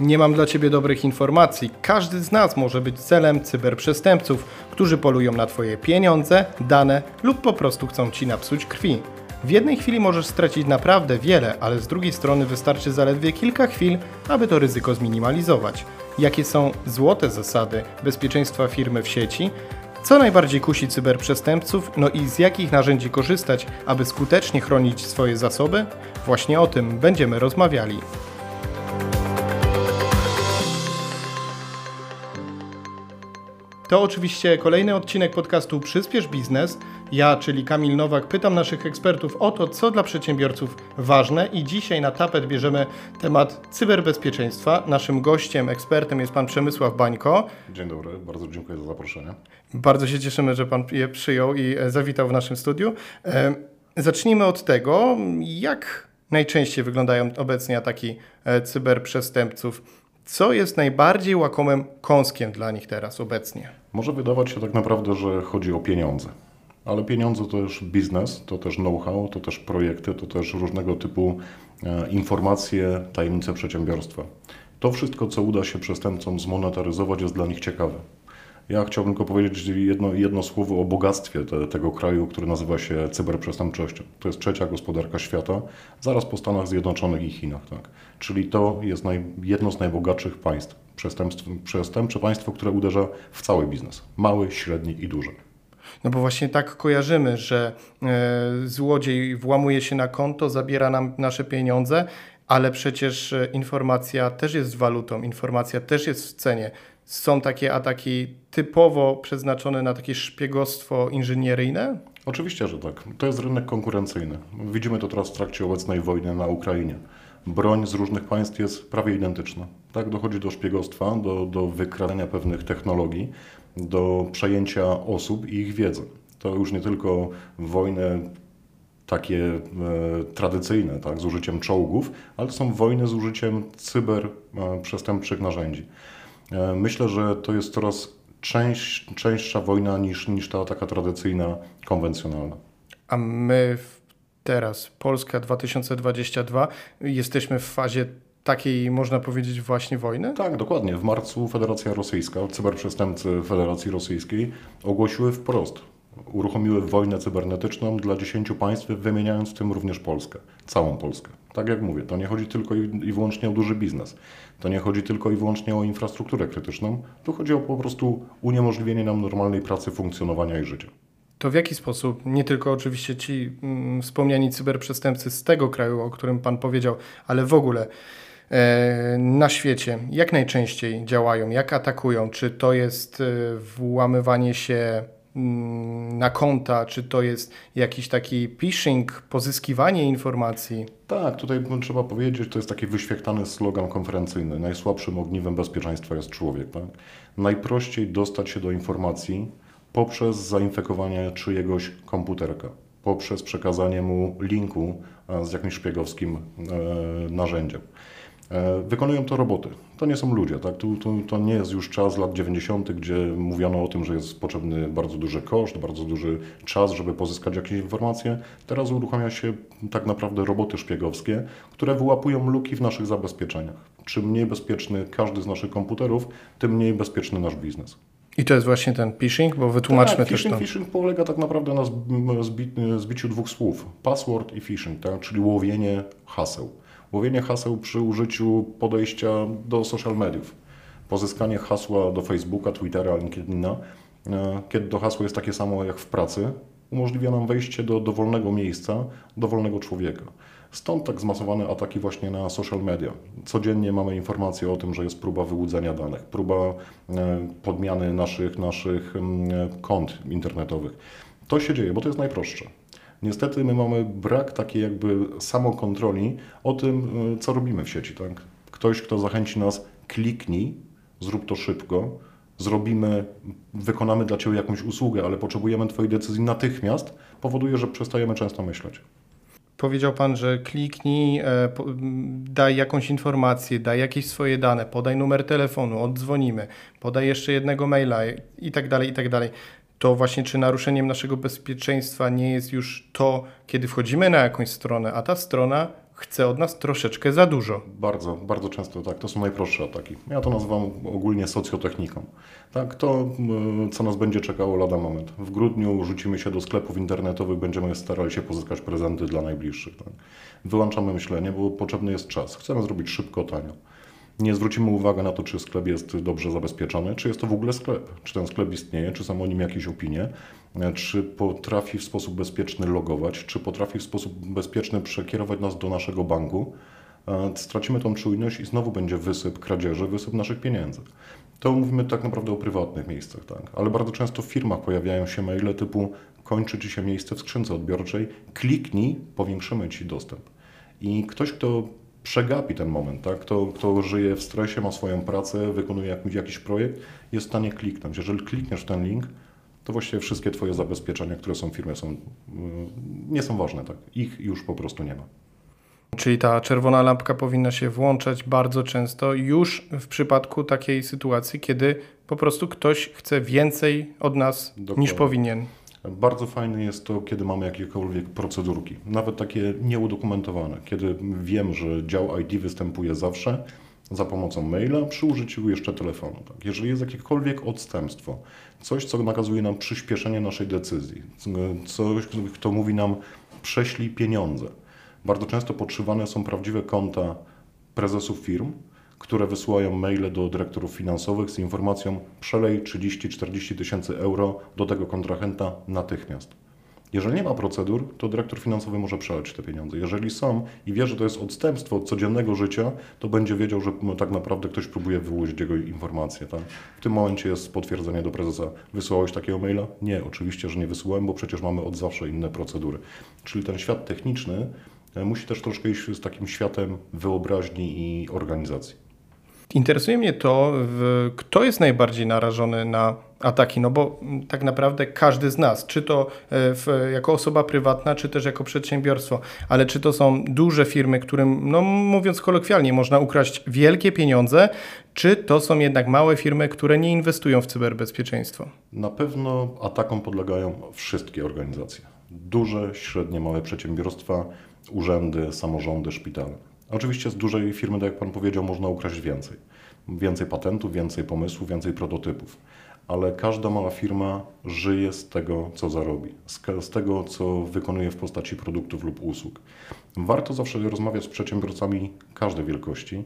Nie mam dla Ciebie dobrych informacji. Każdy z nas może być celem cyberprzestępców, którzy polują na Twoje pieniądze, dane lub po prostu chcą Ci napsuć krwi. W jednej chwili możesz stracić naprawdę wiele, ale z drugiej strony wystarczy zaledwie kilka chwil, aby to ryzyko zminimalizować. Jakie są złote zasady bezpieczeństwa firmy w sieci? Co najbardziej kusi cyberprzestępców? No i z jakich narzędzi korzystać, aby skutecznie chronić swoje zasoby? Właśnie o tym będziemy rozmawiali. To oczywiście kolejny odcinek podcastu Przyspiesz Biznes. Ja, czyli Kamil Nowak, pytam naszych ekspertów o to, co dla przedsiębiorców ważne i dzisiaj na tapet bierzemy temat cyberbezpieczeństwa. Naszym gościem, ekspertem jest pan Przemysław Bańko. Dzień dobry, bardzo dziękuję za zaproszenie. Bardzo się cieszymy, że pan je przyjął i e, zawitał w naszym studiu. E, zacznijmy od tego, jak najczęściej wyglądają obecnie ataki e, cyberprzestępców. Co jest najbardziej łakomym kąskiem dla nich teraz obecnie? Może wydawać się tak naprawdę, że chodzi o pieniądze. Ale pieniądze to też biznes, to też know-how, to też projekty, to też różnego typu e, informacje, tajemnice przedsiębiorstwa. To wszystko, co uda się przestępcom zmonetaryzować, jest dla nich ciekawe. Ja chciałbym tylko powiedzieć jedno, jedno słowo o bogactwie te, tego kraju, który nazywa się cyberprzestępczością. To jest trzecia gospodarka świata, zaraz po Stanach Zjednoczonych i Chinach. Tak? Czyli to jest naj, jedno z najbogatszych państw. Przestępcze państwo, które uderza w cały biznes. Mały, średni i duży. No bo właśnie tak kojarzymy, że e, złodziej włamuje się na konto, zabiera nam nasze pieniądze, ale przecież e, informacja też jest walutą, informacja też jest w cenie. Są takie ataki typowo przeznaczone na takie szpiegostwo inżynieryjne? Oczywiście, że tak. To jest rynek konkurencyjny. Widzimy to teraz w trakcie obecnej wojny na Ukrainie. Broń z różnych państw jest prawie identyczna. Tak dochodzi do szpiegostwa, do, do wykradania pewnych technologii, do przejęcia osób i ich wiedzy. To już nie tylko wojny takie e, tradycyjne, tak, z użyciem czołgów, ale to są wojny z użyciem cyberprzestępczych narzędzi. E, myślę, że to jest coraz częstsza wojna niż, niż ta taka tradycyjna, konwencjonalna. A my teraz, Polska 2022, jesteśmy w fazie takiej, można powiedzieć, właśnie wojny? Tak, dokładnie. W marcu Federacja Rosyjska, cyberprzestępcy Federacji Rosyjskiej ogłosiły wprost, uruchomiły wojnę cybernetyczną dla 10 państw, wymieniając w tym również Polskę, całą Polskę. Tak jak mówię, to nie chodzi tylko i wyłącznie o duży biznes. To nie chodzi tylko i wyłącznie o infrastrukturę krytyczną. Tu chodzi o po prostu uniemożliwienie nam normalnej pracy, funkcjonowania i życia. To w jaki sposób, nie tylko oczywiście ci mm, wspomniani cyberprzestępcy z tego kraju, o którym Pan powiedział, ale w ogóle e, na świecie, jak najczęściej działają, jak atakują? Czy to jest e, włamywanie się mm, na konta, czy to jest jakiś taki phishing, pozyskiwanie informacji? Tak, tutaj trzeba powiedzieć, to jest taki wyświechtany slogan konferencyjny. Najsłabszym ogniwem bezpieczeństwa jest człowiek. Tak? Najprościej dostać się do informacji poprzez zainfekowanie czyjegoś komputerka, poprzez przekazanie mu linku e, z jakimś szpiegowskim e, narzędziem. E, wykonują to roboty. To nie są ludzie. Tak? To nie jest już czas lat 90., gdzie mówiono o tym, że jest potrzebny bardzo duży koszt, bardzo duży czas, żeby pozyskać jakieś informacje. Teraz uruchamia się tak naprawdę roboty szpiegowskie, które wyłapują luki w naszych zabezpieczeniach. Czym mniej bezpieczny każdy z naszych komputerów, tym mniej bezpieczny nasz biznes. I to jest właśnie ten phishing, bo wytłumaczmy tak, też phishing, to. Phishing polega tak naprawdę na zbi zbiciu dwóch słów. Password i phishing, tak? czyli łowienie haseł. Łowienie haseł przy użyciu podejścia do social mediów. Pozyskanie hasła do Facebooka, Twittera, LinkedIna, e, kiedy to hasło jest takie samo jak w pracy, umożliwia nam wejście do dowolnego miejsca, dowolnego człowieka. Stąd tak zmasowane ataki właśnie na social media. Codziennie mamy informacje o tym, że jest próba wyłudzenia danych, próba e, podmiany naszych, naszych mm, kont internetowych. To się dzieje, bo to jest najprostsze. Niestety my mamy brak takiej jakby samokontroli o tym, e, co robimy w sieci. Tak? Ktoś, kto zachęci nas, kliknij, zrób to szybko, zrobimy, wykonamy dla Ciebie jakąś usługę, ale potrzebujemy Twojej decyzji natychmiast, powoduje, że przestajemy często myśleć. Powiedział Pan, że kliknij, e, daj jakąś informację, daj jakieś swoje dane, podaj numer telefonu, oddzwonimy, podaj jeszcze jednego maila i tak dalej, i tak dalej. To właśnie czy naruszeniem naszego bezpieczeństwa nie jest już to, kiedy wchodzimy na jakąś stronę, a ta strona chce od nas troszeczkę za dużo. Bardzo, bardzo często tak. To są najprostsze ataki. Ja to nazywam ogólnie socjotechniką. Tak, to co nas będzie czekało lada moment. W grudniu rzucimy się do sklepów internetowych, będziemy starali się pozyskać prezenty dla najbliższych. Tak. Wyłączamy myślenie, bo potrzebny jest czas. Chcemy zrobić szybko, tanio. Nie zwrócimy uwagi na to, czy sklep jest dobrze zabezpieczony, czy jest to w ogóle sklep, czy ten sklep istnieje, czy są o nim jakieś opinie, czy potrafi w sposób bezpieczny logować, czy potrafi w sposób bezpieczny przekierować nas do naszego banku. Stracimy tą czujność i znowu będzie wysyp kradzieży, wysyp naszych pieniędzy. To mówimy tak naprawdę o prywatnych miejscach, tak. Ale bardzo często w firmach pojawiają się maile typu kończy Ci się miejsce w skrzynce odbiorczej, kliknij, powiększymy Ci dostęp. I ktoś, kto przegapi ten moment, tak? Kto, kto żyje w stresie, ma swoją pracę, wykonuje jakiś, jakiś projekt, jest w stanie kliknąć. Jeżeli klikniesz w ten link, to właściwie wszystkie Twoje zabezpieczenia, które są w firmie, są, nie są ważne. Tak? Ich już po prostu nie ma. Czyli ta czerwona lampka powinna się włączać bardzo często, już w przypadku takiej sytuacji, kiedy po prostu ktoś chce więcej od nas Dokładnie. niż powinien. Bardzo fajne jest to, kiedy mamy jakiekolwiek procedurki, nawet takie nieudokumentowane, kiedy wiem, że dział ID występuje zawsze za pomocą maila przy użyciu jeszcze telefonu. Tak? Jeżeli jest jakiekolwiek odstępstwo, coś, co nakazuje nam przyspieszenie naszej decyzji, coś, kto mówi nam prześlij pieniądze. Bardzo często podszywane są prawdziwe konta prezesów firm, które wysyłają maile do dyrektorów finansowych z informacją przelej 30-40 tysięcy euro do tego kontrahenta natychmiast. Jeżeli nie ma procedur, to dyrektor finansowy może przeleć te pieniądze. Jeżeli są i wie, że to jest odstępstwo od codziennego życia, to będzie wiedział, że no, tak naprawdę ktoś próbuje wyłudzić jego informacje. Tak? W tym momencie jest potwierdzenie do prezesa. Wysyłałeś takiego maila? Nie, oczywiście, że nie wysyłałem, bo przecież mamy od zawsze inne procedury. Czyli ten świat techniczny e, musi też troszkę iść z takim światem wyobraźni i organizacji. Interesuje mnie to, kto jest najbardziej narażony na ataki, no bo tak naprawdę każdy z nas, czy to e, w, jako osoba prywatna, czy też jako przedsiębiorstwo, ale czy to są duże firmy, którym, no mówiąc kolokwialnie, można ukraść wielkie pieniądze, czy to są jednak małe firmy, które nie inwestują w cyberbezpieczeństwo? Na pewno atakom podlegają wszystkie organizacje. Duże, średnie, małe przedsiębiorstwa, urzędy, samorządy, szpitale. Oczywiście z dużej firmy, tak jak Pan powiedział, można ukraść więcej. Więcej patentów, więcej pomysłów, więcej prototypów. Ale każda mała firma żyje z tego, co zarobi, z, tego, co wykonuje w postaci produktów lub usług. Warto zawsze rozmawiać z przedsiębiorcami każdej wielkości,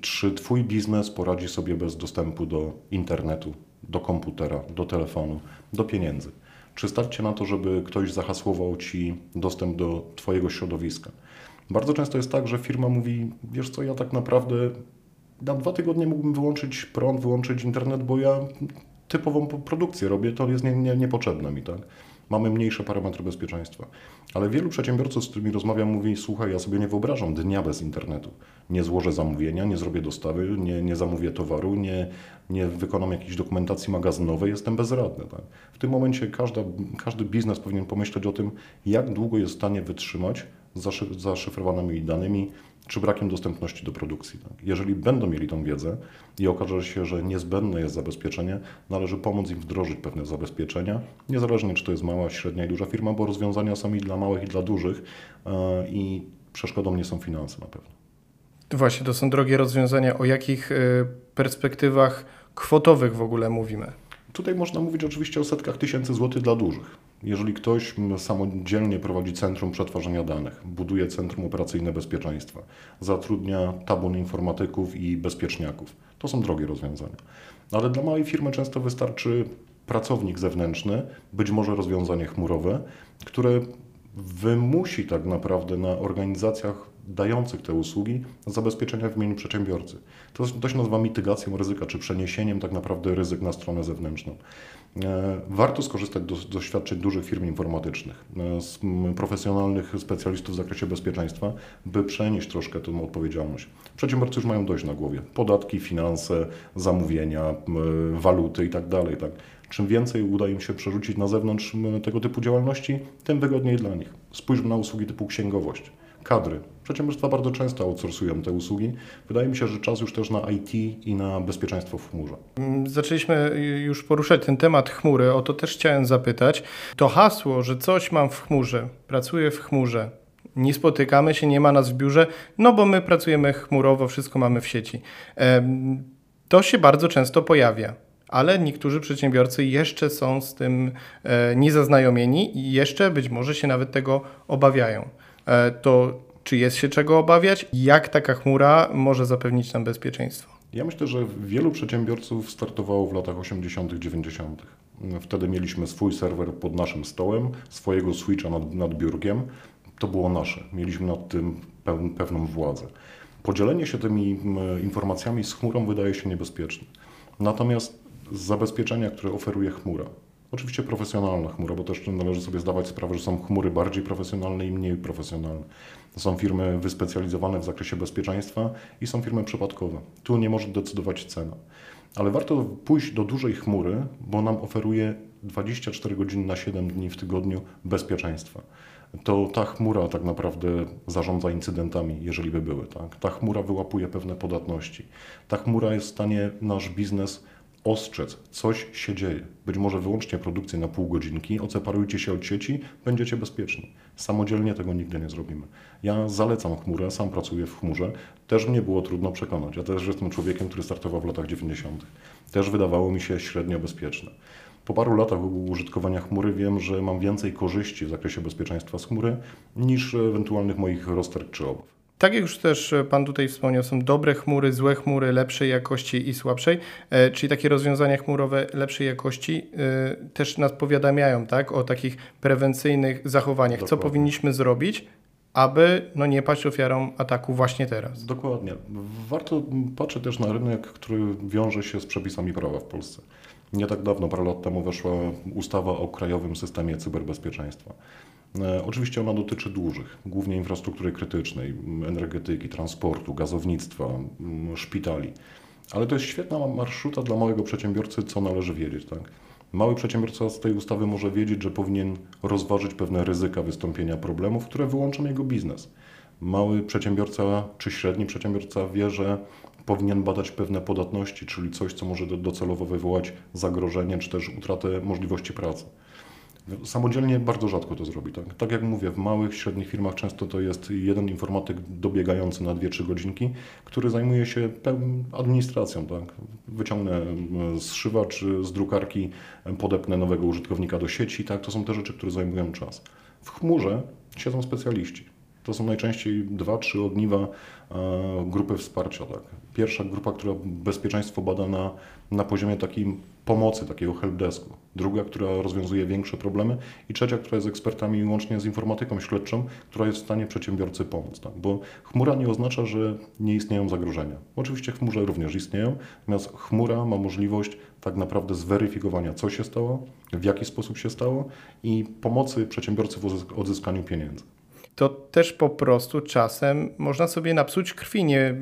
czy Twój biznes poradzi sobie bez dostępu do internetu, do komputera, do telefonu, do pieniędzy. Czy stać na to, żeby ktoś zahasłował Ci dostęp do Twojego środowiska? Bardzo często jest tak, że firma mówi, wiesz co, ja tak naprawdę na dwa tygodnie mógłbym wyłączyć prąd, wyłączyć internet, bo ja typową produkcję robię, to jest nie, nie, niepotrzebne mi, tak? Mamy mniejsze parametry bezpieczeństwa. Ale wielu przedsiębiorców, z którymi rozmawiam, mówi, słuchaj, ja sobie nie wyobrażam dnia bez internetu. Nie złożę zamówienia, nie zrobię dostawy, nie, nie zamówię towaru, nie, nie wykonam jakiejś dokumentacji magazynowej, jestem bezradny. Tak? W tym momencie każda, każdy biznes powinien pomyśleć o tym, jak długo jest w stanie wytrzymać z zaszyfrowanymi danymi, czy brakiem dostępności do produkcji. Tak? Jeżeli będą mieli tą wiedzę i okaże się, że niezbędne jest zabezpieczenie, należy pomóc im wdrożyć pewne zabezpieczenia, niezależnie czy to jest mała, średnia i duża firma, bo rozwiązania są i dla małych, i dla dużych e, i przeszkodą nie są finanse na pewno. Właśnie, to są drogie rozwiązania. O jakich e, perspektywach kwotowych w ogóle mówimy? Tutaj można mówić oczywiście o setkach tysięcy złotych dla dużych. Jeżeli ktoś samodzielnie prowadzi centrum przetwarzania danych, buduje centrum operacyjne bezpieczeństwa, zatrudnia tabun informatyków i bezpieczniaków, to są drogie rozwiązania. Ale dla małej firmy często wystarczy pracownik zewnętrzny, być może rozwiązanie chmurowe, które wymusi tak naprawdę na organizacjach dających te usługi zabezpieczenia w imieniu przedsiębiorcy. To, to się nazywa mitygacją ryzyka, czy przeniesieniem tak naprawdę ryzyk na stronę zewnętrzną. E, warto skorzystać z doświadczeń dużych firm informatycznych, e, z profesjonalnych specjalistów w zakresie bezpieczeństwa, by przenieść troszkę tę odpowiedzialność. Przedsiębiorcy już mają dość na głowie. Podatki, finanse, zamówienia, waluty itd. Tak, tak. Czym więcej uda im się przerzucić na zewnątrz tego typu działalności, tym wygodniej dla nich. Spójrzmy na usługi typu księgowość kadry. Przedsiębiorstwa bardzo często outsourcują te usługi. Wydaje mi się, że czas już też na IT i na bezpieczeństwo w chmurze. Mm, zaczęliśmy już poruszać ten temat chmury, o to też chciałem zapytać. To hasło, że coś mam w chmurze, pracuję w chmurze, nie spotykamy się, nie ma nas w biurze, no bo my pracujemy chmurowo, wszystko mamy w sieci. To się bardzo często pojawia ale niektórzy przedsiębiorcy jeszcze są z tym e, niezaznajomieni i jeszcze być może się nawet tego obawiają. E, to czy jest się czego obawiać? Jak taka chmura może zapewnić nam bezpieczeństwo? Ja myślę, że wielu przedsiębiorców startowało w latach 80., 90. Wtedy mieliśmy swój serwer pod naszym stołem, swojego switcha nad, nad biurkiem. To było nasze. Mieliśmy nad tym pewną władzę. Podzielenie się tymi informacjami z chmurą wydaje się niebezpieczne. Natomiast zabezpieczenia, które oferuje chmura, Oczywiście profesjonalna chmura, bo też należy sobie zdawać sprawę, że są chmury bardziej profesjonalne i mniej profesjonalne. To są firmy wyspecjalizowane w zakresie bezpieczeństwa i są firmy przypadkowe. Tu nie może decydować cena. Ale warto pójść do dużej chmury, bo nam oferuje 24 godziny na 7 dni w tygodniu bezpieczeństwa. To ta chmura tak naprawdę zarządza incydentami, jeżeli by były. Tak? Ta chmura wyłapuje pewne podatności. Ta chmura jest w stanie nasz biznes ostrzec, coś się dzieje. Być może wyłącznie produkcję na pół godzinki, odseparujcie się od sieci, będziecie bezpieczni. Samodzielnie tego nigdy nie zrobimy. Ja zalecam chmurę, sam pracuję w chmurze. Też mnie było trudno przekonać. Ja też jestem człowiekiem, który startował w latach 90. Też wydawało mi się średnio bezpieczne. Po paru latach użytkowania chmury wiem, że mam więcej korzyści w zakresie bezpieczeństwa z chmury niż ewentualnych moich rozterk czy obaw. Tak jak już też e, Pan tutaj wspomniał, są dobre chmury, złe chmury, lepszej jakości i słabszej, e, czyli takie rozwiązania chmurowe lepszej jakości e, też nas powiadamiają tak, o takich prewencyjnych zachowaniach. Dokładnie. Co powinniśmy zrobić, aby no, nie paść ofiarą ataku właśnie teraz? Dokładnie. Warto patrzeć też na rynek, który wiąże się z przepisami prawa w Polsce. Nie tak dawno, parę lat temu weszła ustawa o Krajowym Systemie Cyberbezpieczeństwa. E, oczywiście ona dotyczy dużych, głównie infrastruktury krytycznej, energetyki, transportu, gazownictwa, szpitali. Ale to jest świetna marszuta dla małego przedsiębiorcy, co należy wiedzieć. Tak? Mały przedsiębiorca z tej ustawy może wiedzieć, że powinien rozważyć pewne ryzyka wystąpienia problemów, które wyłączą jego biznes. Mały przedsiębiorca czy średni przedsiębiorca wie, że powinien badać pewne podatności, czyli coś, co może docelowo wywołać zagrożenie czy też utratę możliwości pracy. Samodzielnie bardzo rzadko to zrobi. Tak? tak jak mówię, w małych, średnich firmach często to jest jeden informatyk dobiegający na 2-3 godzinki, który zajmuje się administracją. Tak? Wyciągnę zszywacz z drukarki, podepnę nowego użytkownika do sieci. Tak? To są te rzeczy, które zajmują czas. W chmurze siedzą specjaliści. To są najczęściej dwa, trzy ogniwa e, grupy wsparcia. Tak. Pierwsza grupa, która bezpieczeństwo bada na, na poziomie takim pomocy, takiego helpdesku. Druga, która rozwiązuje większe problemy i trzecia, która jest ekspertami łącznie z informatyką śledczą, która jest w stanie przedsiębiorcy pomóc. Tak. Bo chmura nie oznacza, że nie istnieją zagrożenia. Oczywiście w chmurze również istnieją, natomiast chmura ma możliwość tak naprawdę zweryfikowania, co się stało, w jaki sposób się stało i pomocy przedsiębiorcy w odzyskaniu pieniędzy to też po prostu czasem można sobie napsuć krwi, nie,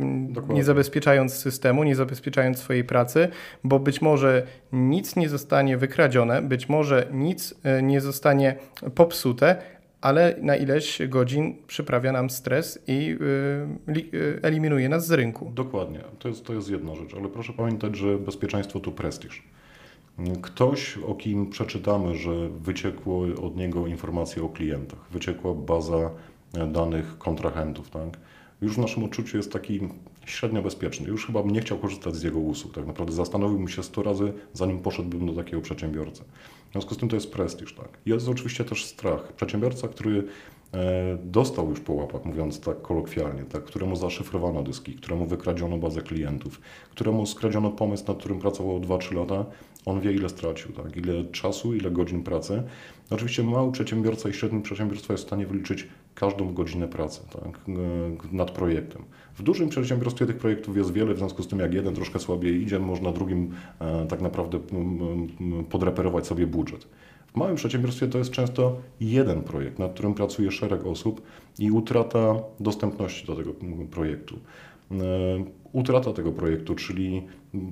nie zabezpieczając systemu, nie zabezpieczając swojej pracy, bo być może nic nie zostanie wykradzione, być może nic e, nie zostanie popsute, ale na ileś godzin przyprawia nam stres i yy, eliminuje nas z rynku. Dokładnie, to jest, to jest jedna rzecz, ale proszę pamiętać, że bezpieczeństwo to prestiż. Ktoś, o kim przeczytamy, że wyciekło od niego informacje o klientach, wyciekła baza danych kontrahentów, tak? już w naszym odczuciu jest taki średnio bezpieczny. Już chyba bym nie chciał korzystać z jego usług. Tak naprawdę zastanowiłbym się 100 razy, zanim poszedłbym do takiego przedsiębiorcy. W związku z tym to jest prestiż. Tak? Jest oczywiście też strach. Przedsiębiorca, który dostał już po łapach, mówiąc tak kolokwialnie, tak, któremu zaszyfrowano dyski, któremu wykradziono bazę klientów, któremu skradziono pomysł, nad którym pracował 2-3 lata, on wie, ile stracił, tak? ile czasu, ile godzin pracy. Oczywiście mały przedsiębiorca i średni przedsiębiorstwo jest w stanie wyliczyć każdą godzinę pracy tak? nad projektem. W dużym przedsiębiorstwie tych projektów jest wiele, w związku z tym jak jeden troszkę słabiej idzie, można drugim e, tak naprawdę podreperować sobie budżet. W małym przedsiębiorstwie to jest często jeden projekt, nad którym pracuje szereg osób i utrata dostępności do tego projektu. E, utrata tego projektu, czyli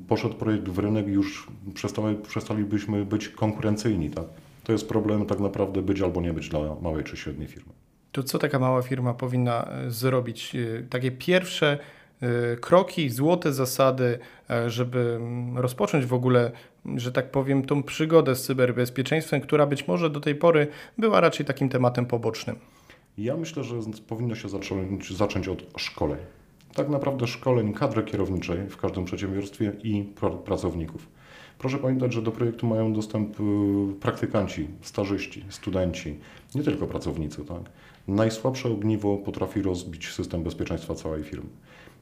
poszedł projekt w rynek już przestali, przestalibyśmy być konkurencyjni. Tak? To jest problem tak naprawdę być albo nie być dla małej czy średniej firmy. To co taka mała firma powinna e, zrobić? E, takie pierwsze kroki, złote zasady, żeby mm, rozpocząć w ogóle, że tak powiem, tą przygodę z cyberbezpieczeństwem, która być może do tej pory była raczej takim tematem pobocznym. Ja myślę, że powinno się zacząć, zacząć od szkoleń. Tak naprawdę szkoleń kadry kierowniczej w każdym przedsiębiorstwie i pracowników. Proszę pamiętać, że do projektu mają dostęp y, praktykanci, stażyści, studenci, nie tylko pracownicy. Tak? Najsłabsze ogniwo potrafi rozbić system bezpieczeństwa całej firmy.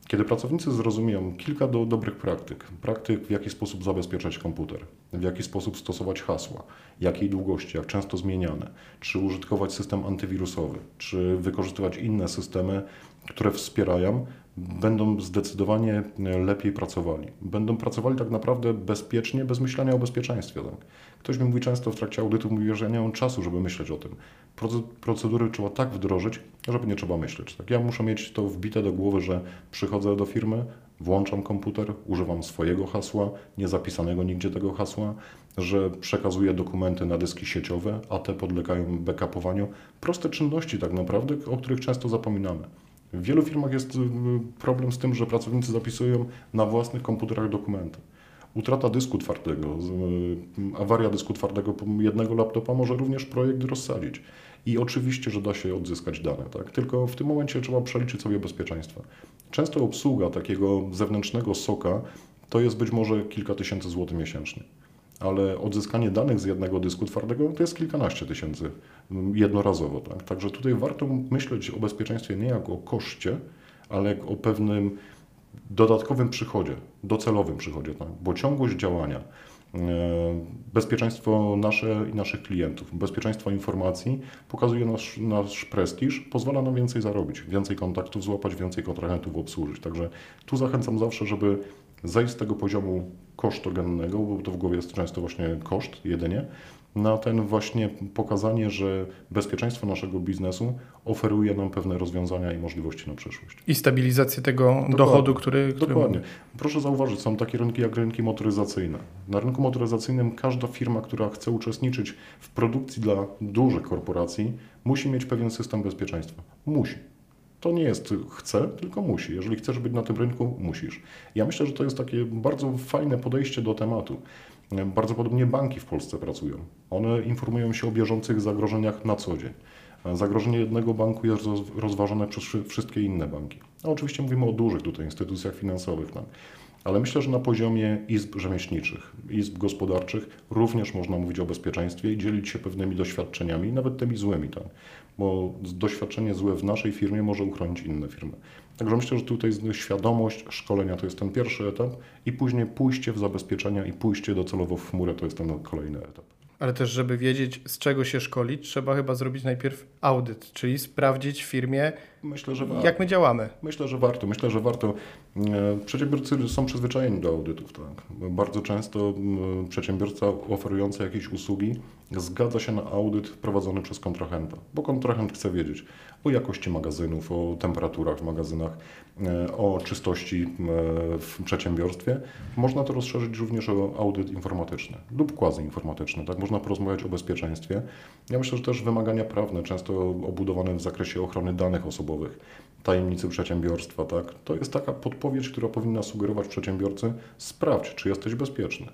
Kiedy pracownicy zrozumieją kilka do, dobrych praktyk, praktyk w jaki sposób zabezpieczać komputer, w jaki sposób stosować hasła, jakiej długości, jak często zmieniane, czy użytkować system antywirusowy, czy wykorzystywać inne systemy, które wspierają, będą zdecydowanie lepiej pracowali. Będą pracowali tak naprawdę bezpiecznie, bez myślenia o bezpieczeństwie. Tak? Ktoś mi mówi często w trakcie audytu, mówi, że ja nie mam czasu, żeby myśleć o tym. Procedury trzeba tak wdrożyć, żeby nie trzeba myśleć. Tak? Ja muszę mieć to wbite do głowy, że przychodzę do firmy, włączam komputer, używam swojego hasła, nie zapisanego nigdzie tego hasła, że przekazuję dokumenty na dyski sieciowe, a te podlegają backupowaniu. Proste czynności tak naprawdę, o których często zapominamy. W wielu firmach jest y, problem z tym, że pracownicy zapisują na własnych komputerach dokumenty. Utrata dysku twardego, y, awaria dysku twardego jednego laptopa może również projekt rozsadzić. I oczywiście, że da się odzyskać dane, tak? tylko w tym momencie trzeba przeliczyć sobie bezpieczeństwo. Często obsługa takiego zewnętrznego soka to jest być może kilka tysięcy złotych miesięcznie ale odzyskanie danych z jednego dysku twardego to jest kilkanaście tysięcy mm, jednorazowo. Tak? Także tutaj warto myśleć o bezpieczeństwie nie jako o koszcie, ale o pewnym dodatkowym przychodzie, docelowym przychodzie, tak? bo ciągłość działania, e, bezpieczeństwo nasze i naszych klientów, bezpieczeństwo informacji pokazuje nasz, nasz prestiż, pozwala nam więcej zarobić, więcej kontaktów złapać, więcej kontrahentów obsłużyć. Także tu zachęcam zawsze, żeby zejść z tego poziomu kosztogennego, bo to w głowie jest często właśnie koszt jedynie, na ten właśnie pokazanie, że bezpieczeństwo naszego biznesu oferuje nam pewne rozwiązania i możliwości na przyszłość. I stabilizację tego Dokładnie. dochodu, który, który Dokładnie. Proszę zauważyć, są takie rynki jak rynki motoryzacyjne. Na rynku motoryzacyjnym każda firma, która chce uczestniczyć w produkcji dla dużych korporacji, musi mieć pewien system bezpieczeństwa. Musi. To nie jest chce, tylko musi. Jeżeli chcesz być na tym rynku, musisz. Ja myślę, że to jest takie bardzo fajne podejście do tematu. Bardzo podobnie banki w Polsce pracują. One informują się o bieżących zagrożeniach na co dzień. Zagrożenie jednego banku jest rozważone przez wszystkie inne banki. A oczywiście mówimy o dużych tutaj instytucjach finansowych. Tak? Ale myślę, że na poziomie izb rzemieślniczych, izb gospodarczych również można mówić o bezpieczeństwie i dzielić się pewnymi doświadczeniami, nawet tymi złymi, tak? bo doświadczenie złe w naszej firmie może uchronić inne firmy. Także myślę, że tutaj świadomość szkolenia to jest ten pierwszy etap i później pójście w zabezpieczenia i pójście docelowo w chmurę to jest ten kolejny etap. Ale też, żeby wiedzieć, z czego się szkolić, trzeba chyba zrobić najpierw audyt, czyli sprawdzić w firmie, Myślę, że jak my działamy. Myślę, że warto. Myślę, że warto. E, przedsiębiorcy są przyzwyczajeni do audytów. Tak? Bardzo często przedsiębiorca oferujący jakieś usługi zgadza się na audyt prowadzony przez kontrahenta, bo kontrahent chce wiedzieć o jakości magazynów, o temperaturach w magazynach, e, o czystości w przedsiębiorstwie. Można to rozszerzyć również o audyt informatyczny lub quasi-informatyczny. Tak? Można porozmawiać o bezpieczeństwie. Ja myślę, że też wymagania prawne, często obudowane w zakresie ochrony danych osobowych, tajemnicy przedsiębiorstwa, tak? to jest taka podpowiedź, która powinna sugerować przedsiębiorcy, sprawdź, czy jesteś bezpieczny.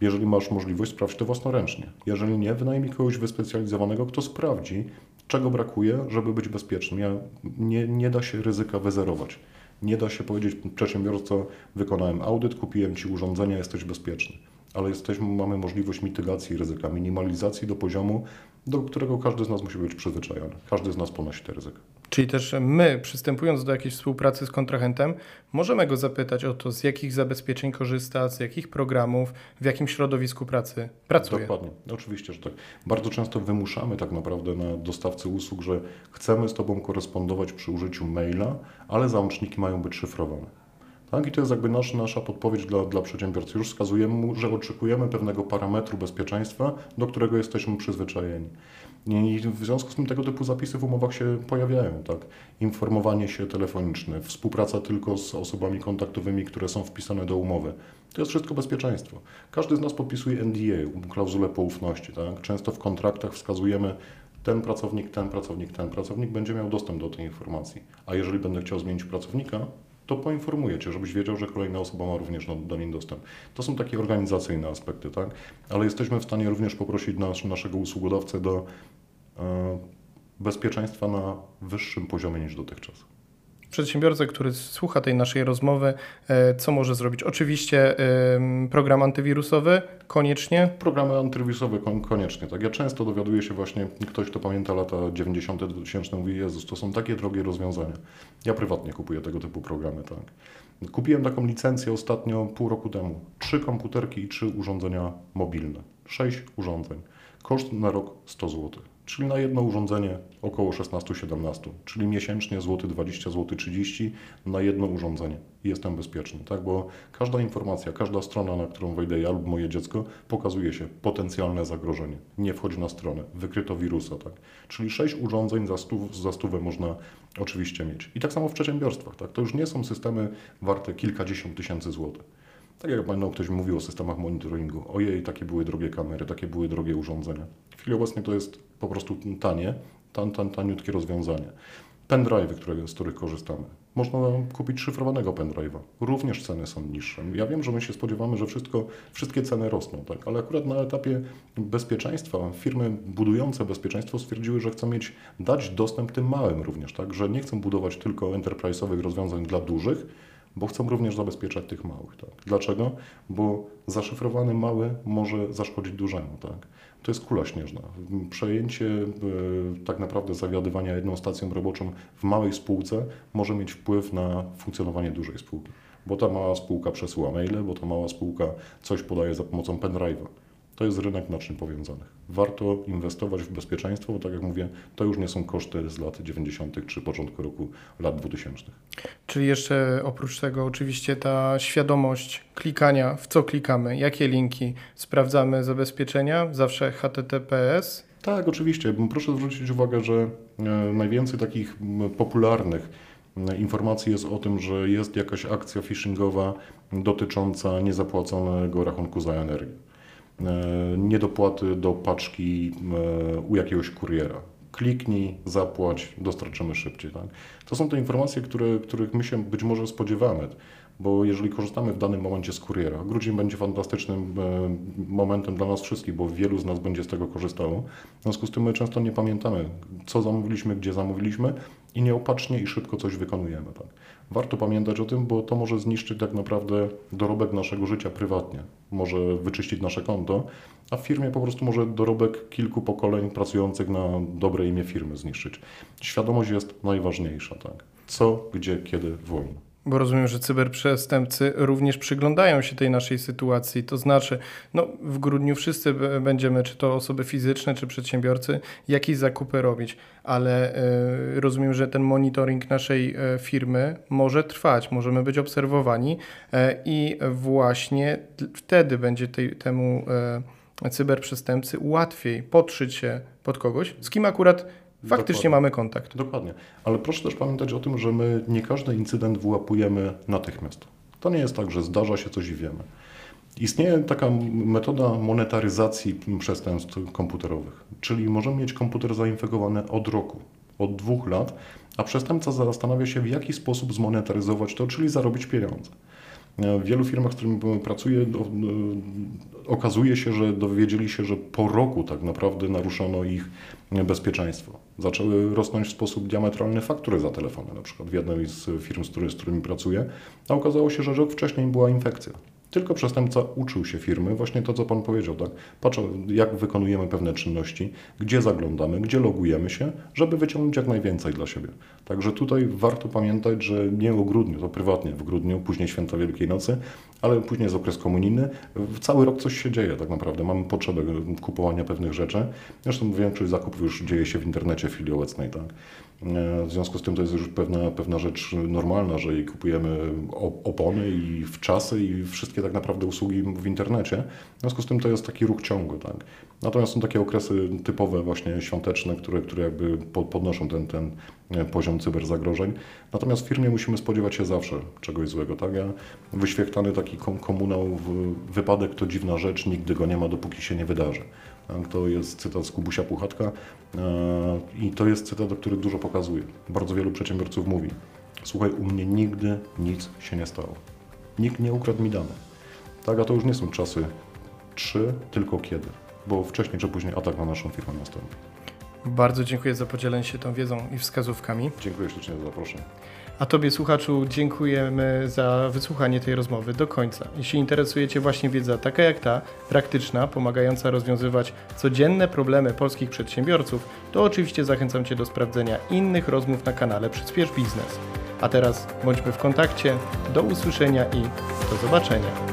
Jeżeli masz możliwość, sprawdź to własnoręcznie. Jeżeli nie, wynajmij kogoś wyspecjalizowanego, kto sprawdzi, czego brakuje, żeby być bezpiecznym. Ja, nie, nie da się ryzyka wyzerować. Nie da się powiedzieć przedsiębiorco, wykonałem audyt, kupiłem Ci urządzenia, jesteś bezpieczny. Ale jesteśmy, mamy możliwość mitygacji ryzyka, minimalizacji do poziomu, do którego każdy z nas musi być przyzwyczajony. Każdy z nas ponosi te ryzyka. Czyli też my, przystępując do jakiejś współpracy z kontrahentem, możemy go zapytać o to, z jakich zabezpieczeń korzysta, z jakich programów, w jakim środowisku pracy pracuje. Dokładnie, oczywiście, że tak. Bardzo często wymuszamy tak naprawdę na dostawcy usług, że chcemy z Tobą korespondować przy użyciu maila, ale załączniki mają być szyfrowane. Tak? I to jest jakby nasz, nasza podpowiedź dla, dla przedsiębiorcy. Już wskazujemy mu, że oczekujemy pewnego parametru bezpieczeństwa, do którego jesteśmy przyzwyczajeni. I w związku z tym tego typu zapisy w umowach się pojawiają. Tak? Informowanie się telefoniczne, współpraca tylko z osobami kontaktowymi, które są wpisane do umowy. To jest wszystko bezpieczeństwo. Każdy z nas podpisuje NDA, klauzulę poufności. Tak? Często w kontraktach wskazujemy, ten pracownik, ten pracownik, ten pracownik będzie miał dostęp do tej informacji. A jeżeli będę chciał zmienić pracownika, to poinformuję Cię, żebyś wiedział, że kolejna osoba ma również do, do niej dostęp. To są takie organizacyjne aspekty, tak? Ale jesteśmy w stanie również poprosić nas, naszego usługodawcę do e, bezpieczeństwa na wyższym poziomie niż dotychczas przedsiębiorcę, który słucha tej naszej rozmowy, e, co może zrobić? Oczywiście program antywirusowy koniecznie. Programy antywirusowe koniecznie. Tak. Ja często dowiaduję się właśnie, ktoś kto pamięta lata 90. 2000 mówi, Jezus, to są takie drogie rozwiązania. Ja prywatnie kupuję tego typu programy. Tak. Kupiłem taką licencję ostatnio pół roku temu. Trzy komputerki i trzy urządzenia mobilne. Sześć urządzeń. Koszt na rok 100 zł czyli na jedno urządzenie około 16-17, czyli miesięcznie złoty 20, złoty 30 na jedno urządzenie. Jestem bezpieczny, tak? Bo każda informacja, każda strona, na którą wejdę ja lub moje dziecko, pokazuje się potencjalne zagrożenie. Nie wchodzi na stronę, wykryto wirusa, tak? Czyli 6 urządzeń za, stów, za stówę można oczywiście mieć. I tak samo w przedsiębiorstwach, tak? To już nie są systemy warte kilkadziesiąt tysięcy złotych. Tak jak będą ktoś mówił o systemach monitoringu. Ojej, takie były drogie kamery, takie były drogie urządzenia. W chwili obecnej to jest po prostu tanie, tan, tan, taniutkie rozwiązanie. Pendrive, które, z których korzystamy. Można kupić szyfrowanego pendrive'a. Również ceny są niższe. Ja wiem, że my się spodziewamy, że wszystko, wszystkie ceny rosną, tak? ale akurat na etapie bezpieczeństwa firmy budujące bezpieczeństwo stwierdziły, że chcą mieć, dać dostęp tym małym również, tak? że nie chcą budować tylko enterprise'owych rozwiązań dla dużych, bo chcą również zabezpieczać tych małych. Tak? Dlaczego? Bo zaszyfrowany mały może zaszkodzić dużemu. Tak? To jest kula śnieżna. Przejęcie e, tak naprawdę zawiadywania jedną stacją roboczą w małej spółce może mieć wpływ na funkcjonowanie dużej spółki. Bo ta mała spółka przesyła maile, bo ta mała spółka coś podaje za pomocą pendrive'a. To jest rynek naczyń powiązanych. Warto inwestować w bezpieczeństwo, bo tak jak mówię, to już nie są koszty z lat 90. czy początku roku lat 2000. Czyli jeszcze oprócz tego oczywiście ta świadomość klikania, w co klikamy, jakie linki, sprawdzamy zabezpieczenia, zawsze HTTPS. Tak, oczywiście. Proszę zwrócić uwagę, że e, najwięcej takich popularnych informacji jest o tym, że jest jakaś akcja phishingowa dotycząca niezapłaconego rachunku za energię. E, niedopłaty do paczki e, u jakiegoś kuriera. Kliknij, zapłać, dostarczymy szybciej. Tak? To są te informacje, które, których my się być może spodziewamy, bo jeżeli korzystamy w danym momencie z kuriera, grudzień będzie fantastycznym e, momentem dla nas wszystkich, bo wielu z nas będzie z tego korzystało. W związku z tym my często nie pamiętamy, co zamówiliśmy, gdzie zamówiliśmy i nieopatrznie i szybko coś wykonujemy. Tak? Warto pamiętać o tym, bo to może zniszczyć tak naprawdę dorobek naszego życia prywatnie, może wyczyścić nasze konto, a w firmie po prostu może dorobek kilku pokoleń pracujących na dobre imię firmy zniszczyć. Świadomość jest najważniejsza, tak? Co, gdzie, kiedy, wolno. Bo rozumiem, że cyberprzestępcy również przyglądają się tej naszej sytuacji. To znaczy, no, w grudniu wszyscy będziemy, czy to osoby fizyczne, czy przedsiębiorcy, jakieś zakupy robić, ale y, rozumiem, że ten monitoring naszej y, firmy może trwać, możemy być obserwowani y, i właśnie wtedy będzie temu cyberprzestępcy łatwiej podszyć się pod kogoś, z kim akurat Faktycznie Dokładnie. mamy kontakt. Dokładnie. Ale proszę też pamiętać o tym, że my nie każdy incydent wyłapujemy natychmiast. To nie jest tak, że zdarza się coś i wiemy. Istnieje taka metoda monetaryzacji przestępstw komputerowych, czyli możemy mieć komputer zainfekowany od roku, od dwóch lat, a przestępca zastanawia się, w jaki sposób zmonetaryzować to, czyli zarobić pieniądze. W wielu firmach, z którymi pracuję, okazuje się, że dowiedzieli się, że po roku tak naprawdę naruszono ich bezpieczeństwo. Zaczęły rosnąć w sposób diametralny faktury za telefony, na przykład w jednej z firm, z którymi pracuję, a okazało się, że rok wcześniej była infekcja. Tylko przestępca uczył się firmy, właśnie to, co Pan powiedział, tak? Patrzą, jak wykonujemy pewne czynności, gdzie zaglądamy, gdzie logujemy się, żeby wyciągnąć jak najwięcej dla siebie. Także tutaj warto pamiętać, że nie o grudniu, to prywatnie w grudniu, później święta Wielkiej Nocy, ale później jest okres komunijny. W cały rok coś się dzieje tak naprawdę. Mamy potrzebę kupowania pewnych rzeczy. Zresztą większość zakupów już dzieje się w internecie w chwili obecnej. Tak? E, w związku z tym to jest już pewna, pewna rzecz normalna, że kupujemy opony i w czasy i wszystkie tak naprawdę usługi w internecie. W związku z tym to jest taki ruch ciągły. Tak? Natomiast są takie okresy typowe właśnie świąteczne, które, które jakby podnoszą ten, ten poziom cyberzagrożeń. Natomiast w firmie musimy spodziewać się zawsze czegoś złego. Tak? Ja wyświechtany taki komunał, wypadek to dziwna rzecz, nigdy go nie ma, dopóki się nie wydarzy. Tak? To jest cytat z Kubusia Puchatka e, i to jest cytat, który dużo pokazuje. Bardzo wielu przedsiębiorców mówi, słuchaj, u mnie nigdy nic się nie stało. Nikt nie ukradł mi danych. Tak, a to już nie są czasy trzy, tylko kiedy bo wcześniej czy później atak na naszą firmę nastąpi. Bardzo dziękuję za podzielenie się tą wiedzą i wskazówkami. Dziękuję ślicznie za zaproszenie. A Tobie, słuchaczu, dziękujemy za wysłuchanie tej rozmowy do końca. Jeśli interesuje Cię właśnie wiedza taka jak ta, praktyczna, pomagająca rozwiązywać codzienne problemy polskich przedsiębiorców, to oczywiście zachęcam Cię do sprawdzenia innych rozmów na kanale Przyspiesz Biznes. A teraz bądźmy w kontakcie, do usłyszenia i do zobaczenia.